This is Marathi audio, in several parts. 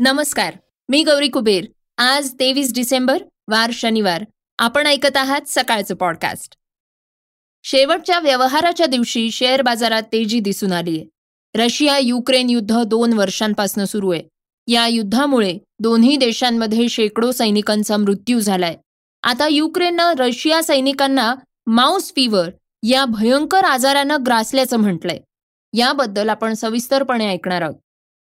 नमस्कार मी गौरी कुबेर. आज तेवीस डिसेंबर वार शनिवार. आपण ऐकत आहात सकाळचं पॉडकास्ट. शेवटच्या व्यवहाराच्या दिवशी शेअर बाजारात तेजी दिसून आलीय रशिया युक्रेन युद्ध दोन वर्षांपासून सुरू आहे. या युद्धामुळे दोन्ही देशांमध्ये शेकडो सैनिकांचा मृत्यू झालाय. आता युक्रेननं रशिया सैनिकांना माउस फिवर या भयंकर आजारानं ग्रासल्याचं म्हटलंय. याबद्दल आपण सविस्तरपणे ऐकणार आहोत.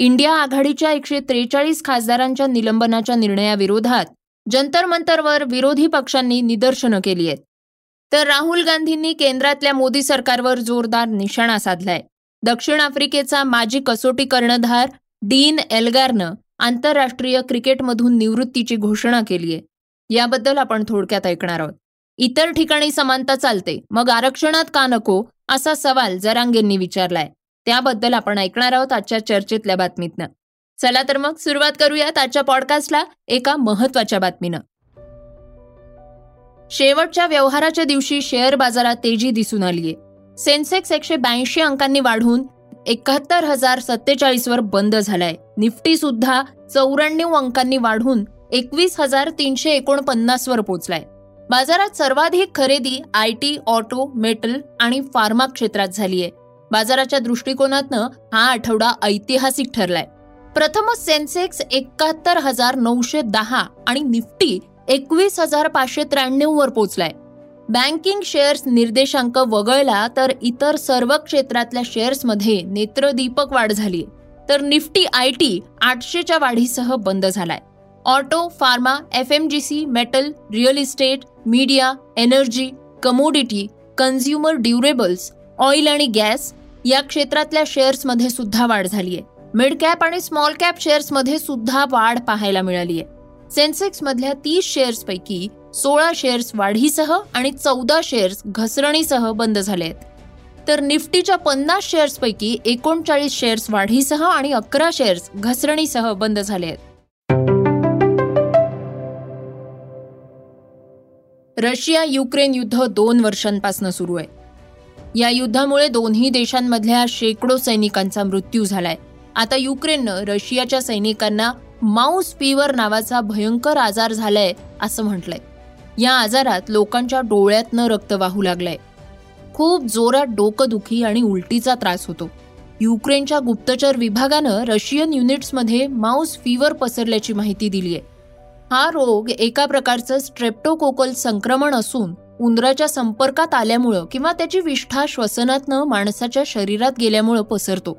इंडिया आघाडीच्या एकशे त्रेचाळीस खासदारांच्या निलंबनाच्या निर्णयाविरोधात जंतर मंतरवर विरोधी पक्षांनी निदर्शनं केली आहेत. तर राहुल गांधींनी केंद्रातल्या मोदी सरकारवर जोरदार निशाणा साधलाय. दक्षिण आफ्रिकेचा माजी कसोटी कर्णधार डीन एल्गारनं आंतरराष्ट्रीय क्रिकेटमधून निवृत्तीची घोषणा केली आहे. याबद्दल आपण थोडक्यात ऐकणार आहोत. इतर ठिकाणी समानता चालते मग आरक्षणात का नको असा सवाल जरांगेंनी विचारलाय. त्याबद्दल आपण ऐकणार आहोत आजच्या चर्चेतल्या बातमीतनं. चला तर मग सुरुवात करूयात आजच्या पॉडकास्टला एका महत्त्वाच्या बातमीनं. शेवटच्या व्यवहाराच्या दिवशी शेअर बाजारात तेजी दिसून आलीये. सेन्सेक्स एकशे ब्याऐंशी अंकांनी वाढून एकाहत्तर हजार सत्तेचाळीस वर बंद झालाय. निफ्टी सुद्धा चौऱ्याण्णव अंकांनी वाढून एकवीस हजार तीनशे एकोणपन्नास वर पोहोचलाय बाजारात सर्वाधिक खरेदी आय टी ऑटो मेटल आणि फार्मा क्षेत्रात झालीय. बाजाराच्या दृष्टिकोनातनं हा आठवडा ऐतिहासिक ठरलाय. प्रथमच सेन्सेक्स एकाहत्तर हजार नऊशे दहा आणि निफ्टी एकवीस हजार पाचशे त्र्याण्णव वर पोहोचलाय बँकिंग शेअर्स निर्देशांक वगळला तर इतर सर्व क्षेत्रातल्या शेअर्समध्ये नेत्रदीपक वाढ झाली. तर निफ्टी आय टी आठशेच्या वाढीसह बंद झालाय. Auto pharma F M C G metal real estate media energy commodity consumer durables oil आणि गॅस या क्षेत्रातल्या शेअर्समध्ये सुद्धा वाढ झालीय. मिड कॅप आणि स्मॉल कॅप शेअर्समध्ये सुद्धा वाढ पाहायला मिळाली आहे सेन्सेक्स मधल्या तीस शेअर्सपैकी सोळा शेअर्स वाढीसह आणि चौदा शेअर्स घसरणीसह बंद झाले आहेत. तर निफ्टीच्या पन्नास शेअर्सपैकी एकोणचाळीस शेअर्स वाढीसह आणि अकरा शेअर्स घसरणीसह बंद झाले आहेत. रशिया युक्रेन युद्ध दोन वर्षांपासून सुरू आहे. या युद्धामुळे दोन्ही देशांमधल्या शेकडो सैनिकांचा मृत्यू झालाय. आता युक्रेननं रशियाच्या सैनिकांना माऊस फिवर नावाचा भयंकर आजार झालाय असं म्हटलंय. या आजारात लोकांच्या डोळ्यातनं रक्त वाहू लागलंय. खूप जोरात डोकंदुखी आणि उलटीचा त्रास होतो. युक्रेनच्या गुप्तचर विभागानं रशियन युनिट्समध्ये माऊस फिवर पसरल्याची माहिती दिली आहे हा रोग एका प्रकारचं स्ट्रेप्टोकोकल संक्रमण असून उंदराच्या संपर्कात आल्यामुळं किंवा त्याची विष्ठा श्वसनातनं माणसाच्या शरीरात गेल्यामुळं पसरतो.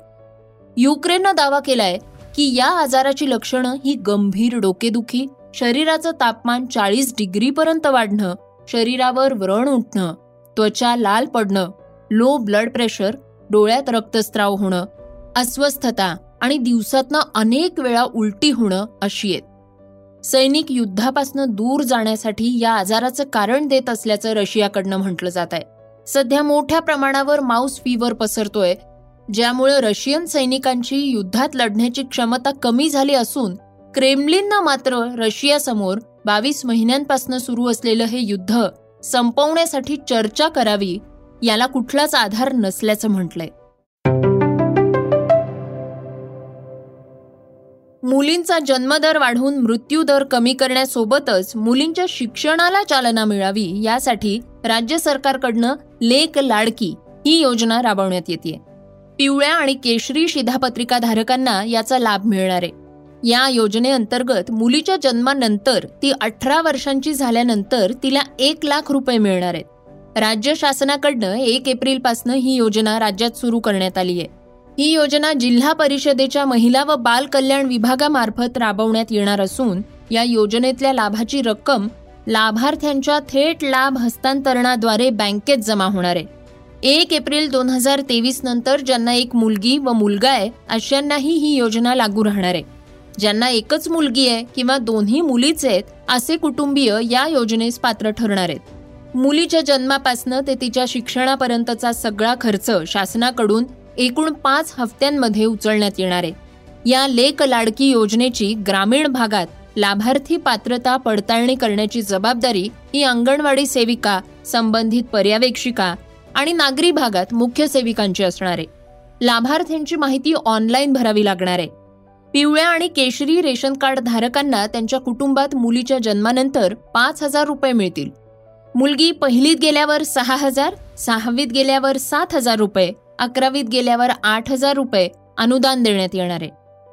युक्रेननं दावा केलाय की या आजाराची लक्षणं ही गंभीर डोकेदुखी शरीराचं तापमान चाळीस डिग्रीपर्यंत वाढणं शरीरावर व्रण उठणं त्वचा लाल पडणं लो ब्लड प्रेशर डोळ्यात रक्तस्राव होणं अस्वस्थता आणि दिवसातनं अनेक वेळा उलटी होणं अशी आहेत. सैनिक युद्धापासून दूर जाण्यासाठी या आजाराचं कारण देत असल्याचं रशियाकडनं म्हटलं जात आहे. सध्या मोठ्या प्रमाणावर माउस फीवर पसरतोय ज्यामुळे रशियन सैनिकांची युद्धात लढण्याची क्षमता कमी झाली असून क्रेमलिननं मात्र रशियासमोर बावीस महिन्यांपासून सुरू असलेलं हे युद्ध संपवण्यासाठी चर्चा करावी याला कुठलाच आधार नसल्याचं म्हटलंय. मुलींचा जन्मदर वाढवून मृत्यूदर कमी करण्यासोबतच मुलींच्या शिक्षणाला चालना मिळावी यासाठी राज्य सरकारकडनं लेक लाडकी ही योजना राबवण्यात येते. पिवळ्या आणि केशरी शिधापत्रिका धारकांना याचा लाभ मिळणार आहे. या योजनेअंतर्गत मुलीच्या जन्मानंतर ती अठरा वर्षांची झाल्यानंतर तिला एक लाख रुपये मिळणार आहेत. राज्य शासनाकडनं एक एप्रिलपासून ही योजना राज्यात सुरू करण्यात आली आहे. ही योजना जिल्हा परिषदेच्या महिला व बाल कल्याण विभागामार्फत राबवण्यात येणार असून या योजनेतल्या लाभाची रक्कम लाभार्थ्यांच्या थेट लाभ हस्तांतरणाद्वारे बँकेत जमा होणार आहे. एक एप्रिल दोन हजार तेवीस नंतर ज्यांना एक मुलगी व मुलगा आहे अशांनाही ही योजना लागू राहणार आहे. ज्यांना एकच मुलगी आहे किंवा दोन्ही मुलीच आहेत असे कुटुंबीय या योजनेस पात्र ठरणार आहेत. मुलीच्या जन्मापासनं ते तिच्या शिक्षणापर्यंतचा सगळा खर्च शासनाकडून एकूण पाच हप्त्यांमध्ये उचलण्यात येणार आहे. या लेक लाडकी योजनेची ग्रामीण भागात लाभार्थी पात्रता पडताळणी करण्याची जबाबदारी ही अंगणवाडी सेविका संबंधित पर्यवेक्षिका आणि नागरी भागात मुख्य सेविकांची असणार आहे. लाभार्थ्यांची माहिती ऑनलाईन भरावी लागणार आहे. पिवळ्या आणि केशरी रेशन कार्ड धारकांना त्यांच्या कुटुंबात मुलीच्या जन्मानंतर पाच हजार रुपये मिळतील. मुलगी पहिलीत गेल्यावर सहा हजार सहावीत गेल्यावर सात हजार रुपये अकरावीत गेल्यावर आठ हजार रुपये अनुदान देण्यात येणार आहे.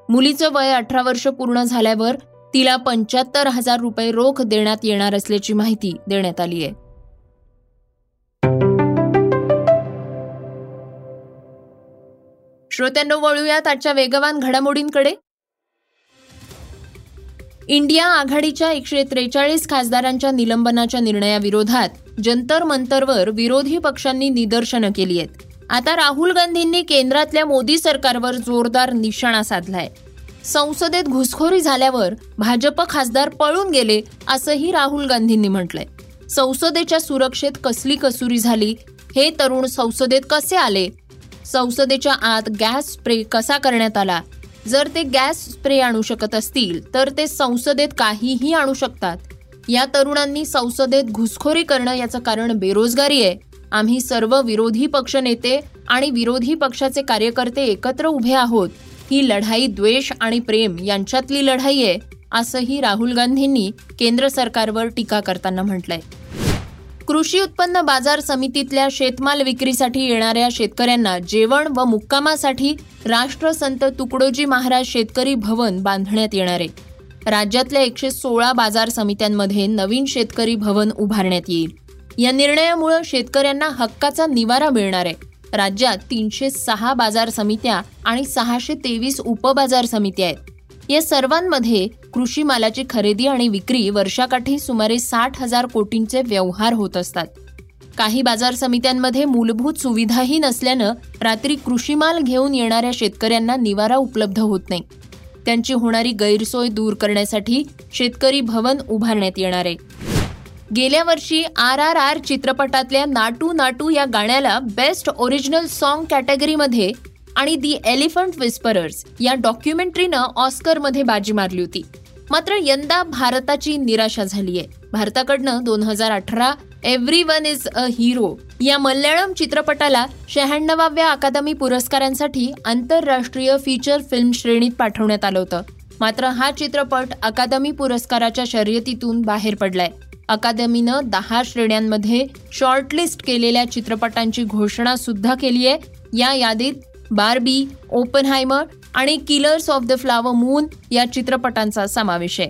मुलीचं वय अठरा वर्ष पूर्ण झाल्यावर तिला पंच्याहत्तर हजार रुपये रोख देण्यात येणार असल्याची माहिती देण्यात आली आहे. श्रोत्यांनो वळूयात आजच्या वेगवान घडामोडींकडे. इंडिया आघाडीच्या एकशे त्रेचाळीस खासदारांच्या निलंबनाच्या निर्णयाविरोधात जंतर मंतरवर विरोधी पक्षांनी निदर्शनं केली आहेत. आता राहुल गांधींनी केंद्रातल्या मोदी सरकारवर जोरदार निशाणा साधलाय. संसदेत घुसखोरी झाल्यावर भाजप खासदार पळून गेले असंही राहुल गांधींनी म्हटलंय. संसदेच्या सुरक्षेत कसली कसुरी झाली? हे तरुण संसदेत कसे आले? संसदेच्या आत गॅस स्प्रे कसा करण्यात आला? जर ते गॅस स्प्रे आणू शकत असतील तर ते संसदेत काहीही आणू शकतात. या तरुणांनी संसदेत घुसखोरी करणं याचं कारण बेरोजगारी आहे. आम्ही सर्व विरोधी पक्ष नेते आणि विरोधी पक्षाचे कार्यकर्ते एकत्र उभे आहोत. ही लढाई द्वेष आणि प्रेम यांच्यातली लढाई आहे असंही राहुल गांधींनी केंद्र सरकारवर टीका करताना म्हटलंय. कृषी उत्पन्न बाजार समितीतल्या शेतमाल विक्रीसाठी येणाऱ्या शेतकऱ्यांना जेवण व मुक्कामासाठी राष्ट्रसंत तुकडोजी महाराज शेतकरी भवन बांधण्यात येणार आहे. राज्यातल्या एकशे सोळा बाजार समित्यांमध्ये नवीन शेतकरी भवन उभारण्यात येईल. या निर्णयामुळे शेतकऱ्यांना हक्काचा निवारा मिळणार आहे. राज्यात तीनशे सहा बाजार समित्या आणि सहाशे तेवीस उपबाजार समित्या आहेत. या सर्वांमध्ये कृषी मालाची खरेदी आणि विक्री वर्षाकाठी सुमारे साठ हजार कोटींचे व्यवहार होत असतात. काही बाजार समित्यांमध्ये मूलभूत सुविधाही नसल्यानं रात्री कृषी माल घेऊन येणाऱ्या शेतकऱ्यांना निवारा उपलब्ध होत नाही. त्यांची होणारी गैरसोय दूर करण्यासाठी शेतकरी भवन उभारण्यात येणार आहे. गेल्या वर्षी आर आर आर चित्रपटातल्या नाटू नाटू या गाण्याला बेस्ट ओरिजिनल सॉन्ग कॅटेगरीमध्ये आणि दी एलिफंट विस्परर्स या डॉक्युमेंटरीनं ऑस्करमध्ये बाजी मारली होती. मात्र यंदा भारताची निराशा झाली आहे. भारताकडनं दोन हजार अठरा every one is a hero या मल्याळम चित्रपटाला शहाण्णवाव्या अकादमी पुरस्कारांसाठी आंतरराष्ट्रीय फीचर फिल्म श्रेणीत पाठवण्यात आलं होतं. मात्र हा चित्रपट अकादमी पुरस्काराच्या शर्यतीतून बाहेर पडलाय. अकादमीनं दहा श्रेण्यांमध्ये शॉर्टलिस्ट केलेल्या चित्रपटांची घोषणा सुद्धा केली आहे. या यादीत बार्बी ओपनहायमर आणि Killers of the Flower Moon या चित्रपटांचा समावेश आहे.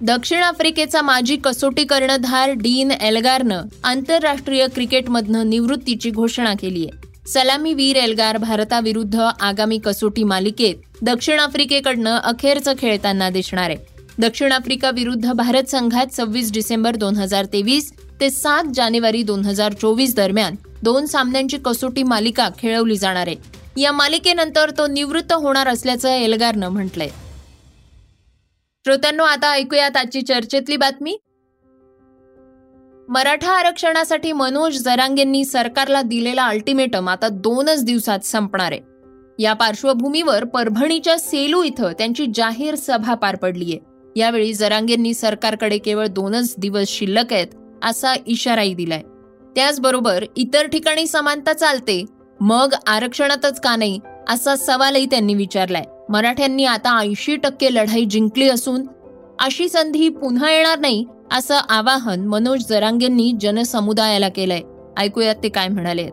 दक्षिण आफ्रिकेचा माजी कसोटी कर्णधार डीन एल्गारनं आंतरराष्ट्रीय क्रिकेटमधनं निवृत्तीची घोषणा केली आहे. सलामीवीर एल्गार भारताविरुद्ध आगामी कसोटी मालिकेत दक्षिण आफ्रिकेकडनं अखेरचं खेळताना दिसणार आहे. दक्षिण आफ्रिका विरुद्ध भारत संघात सव्वीस डिसेंबर दोन हजार तेवीस ते सात जानेवारी दोन हजार चोवीस दरम्यान दोन सामन्यांची कसोटी मालिका खेळवली जाणार आहे. या मालिकेनंतर तो निवृत्त होणार असल्याचं एल्गारनं म्हटलंय. श्रोत्यांनो आता ऐकूयात आजची चर्चेतली बातमी. मराठा आरक्षणासाठी मनोज जरांगेंनी सरकारला दिलेला अल्टिमेटम आता दोनच दिवसात संपणार आहे. या पार्श्वभूमीवर परभणीच्या सेलू इथं त्यांची जाहीर सभा पार पडली आहे यावेळी जरांगेंनी सरकारकडे केवळ दोनच दिवस शिल्लक आहेत असा इशाराही दिलाय. त्याचबरोबर इतर ठिकाणी समानता चालते मग आरक्षणातच का नाही असा सवालही त्यांनी विचारलाय. मराठ्यांनी आता ऐंशी टक्के लढाई जिंकली असून अशी संधी पुन्हा येणार नाही असं आवाहन मनोज जरांगेंनी जनसमुदायाला केलंय. ऐकूयात ते काय म्हणाले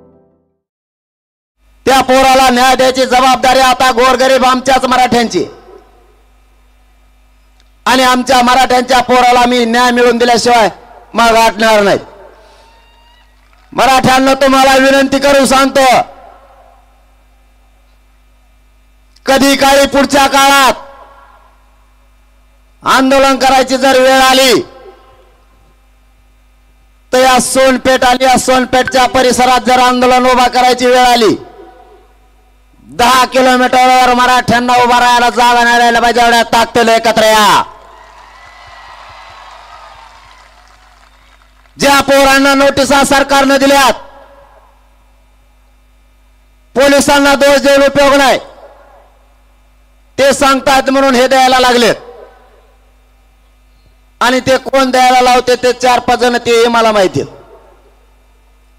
त्या पोराला न्याय द्यायची जबाबदारी आता गोरगरीब आमच्याच मराठ्यांची. आणि आमच्या मराठ्यांच्या पोराला मी न्याय मिळवून दिल्याशिवाय मग वाटणार नाही. मराठ्यांना तुम्हाला विनंती करून सांगतो कधी काळी पुढच्या काळात आंदोलन करायची जर वेळ आली तर या सोनपेठ आली या सोनपेठच्या परिसरात जर आंदोलन उभा करायची वेळ आली दहा किलोमीटरवर मराठ्यांना उभा राहायला जागा नाही राहिला पाहिजे एवढ्या ताकदीला एकत्र या. ज्या पोरांना नोटिसा सरकारनं दिल्यात पोलिसांना दोष देऊन उपयोग नाही. ते सांगतात म्हणून हे द्यायला लागलेत. आणि ते कोण द्यायला लावते ते चार पाच जण ते मला माहिती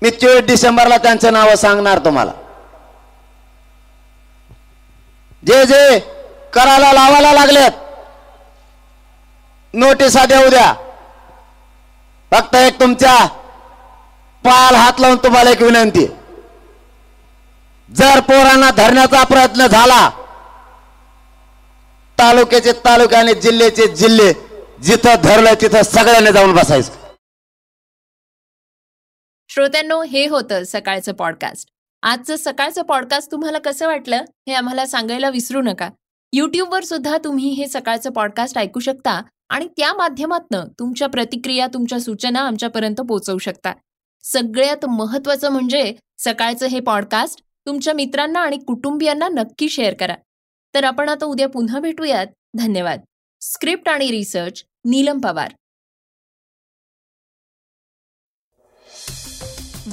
मी चोवीस डिसेंबरला त्यांचे नाव सांगणार तुम्हाला. जे जे करायला लावायला लागलेत नोटिसा देऊ द्या. फक्त एक तुमच्या पाल हात लावून तुम्हाला एक विनंती. जर पोरांना धरण्याचा प्रयत्न झाला तालुक्याचे तालुके आणि जिल्ह्याचे जिल्हे जिथं धरलं तिथं सगळ्यांनी जाऊन बसायचं. श्रोत्यांनो हे होतं सकाळचं पॉडकास्ट आजचं सकाळचं पॉडकास्ट तुम्हाला कसं वाटलं हे आम्हाला सांगायला विसरू नका. युट्यूबवर सुद्धा तुम्ही हे सकाळचं पॉडकास्ट ऐकू शकता. आणि त्या माध्यमातनं तुमच्या प्रतिक्रिया तुमच्या सूचना आमच्यापर्यंत पोहोचवू शकता सगळ्यात महत्वाचं म्हणजे सकाळचं हे पॉडकास्ट तुमच्या मित्रांना आणि कुटुंबियांना नक्की शेअर करा. तर आपण आता उद्या पुन्हा भेटूयात. धन्यवाद. स्क्रिप्ट आणि रिसर्च नीलम पवार.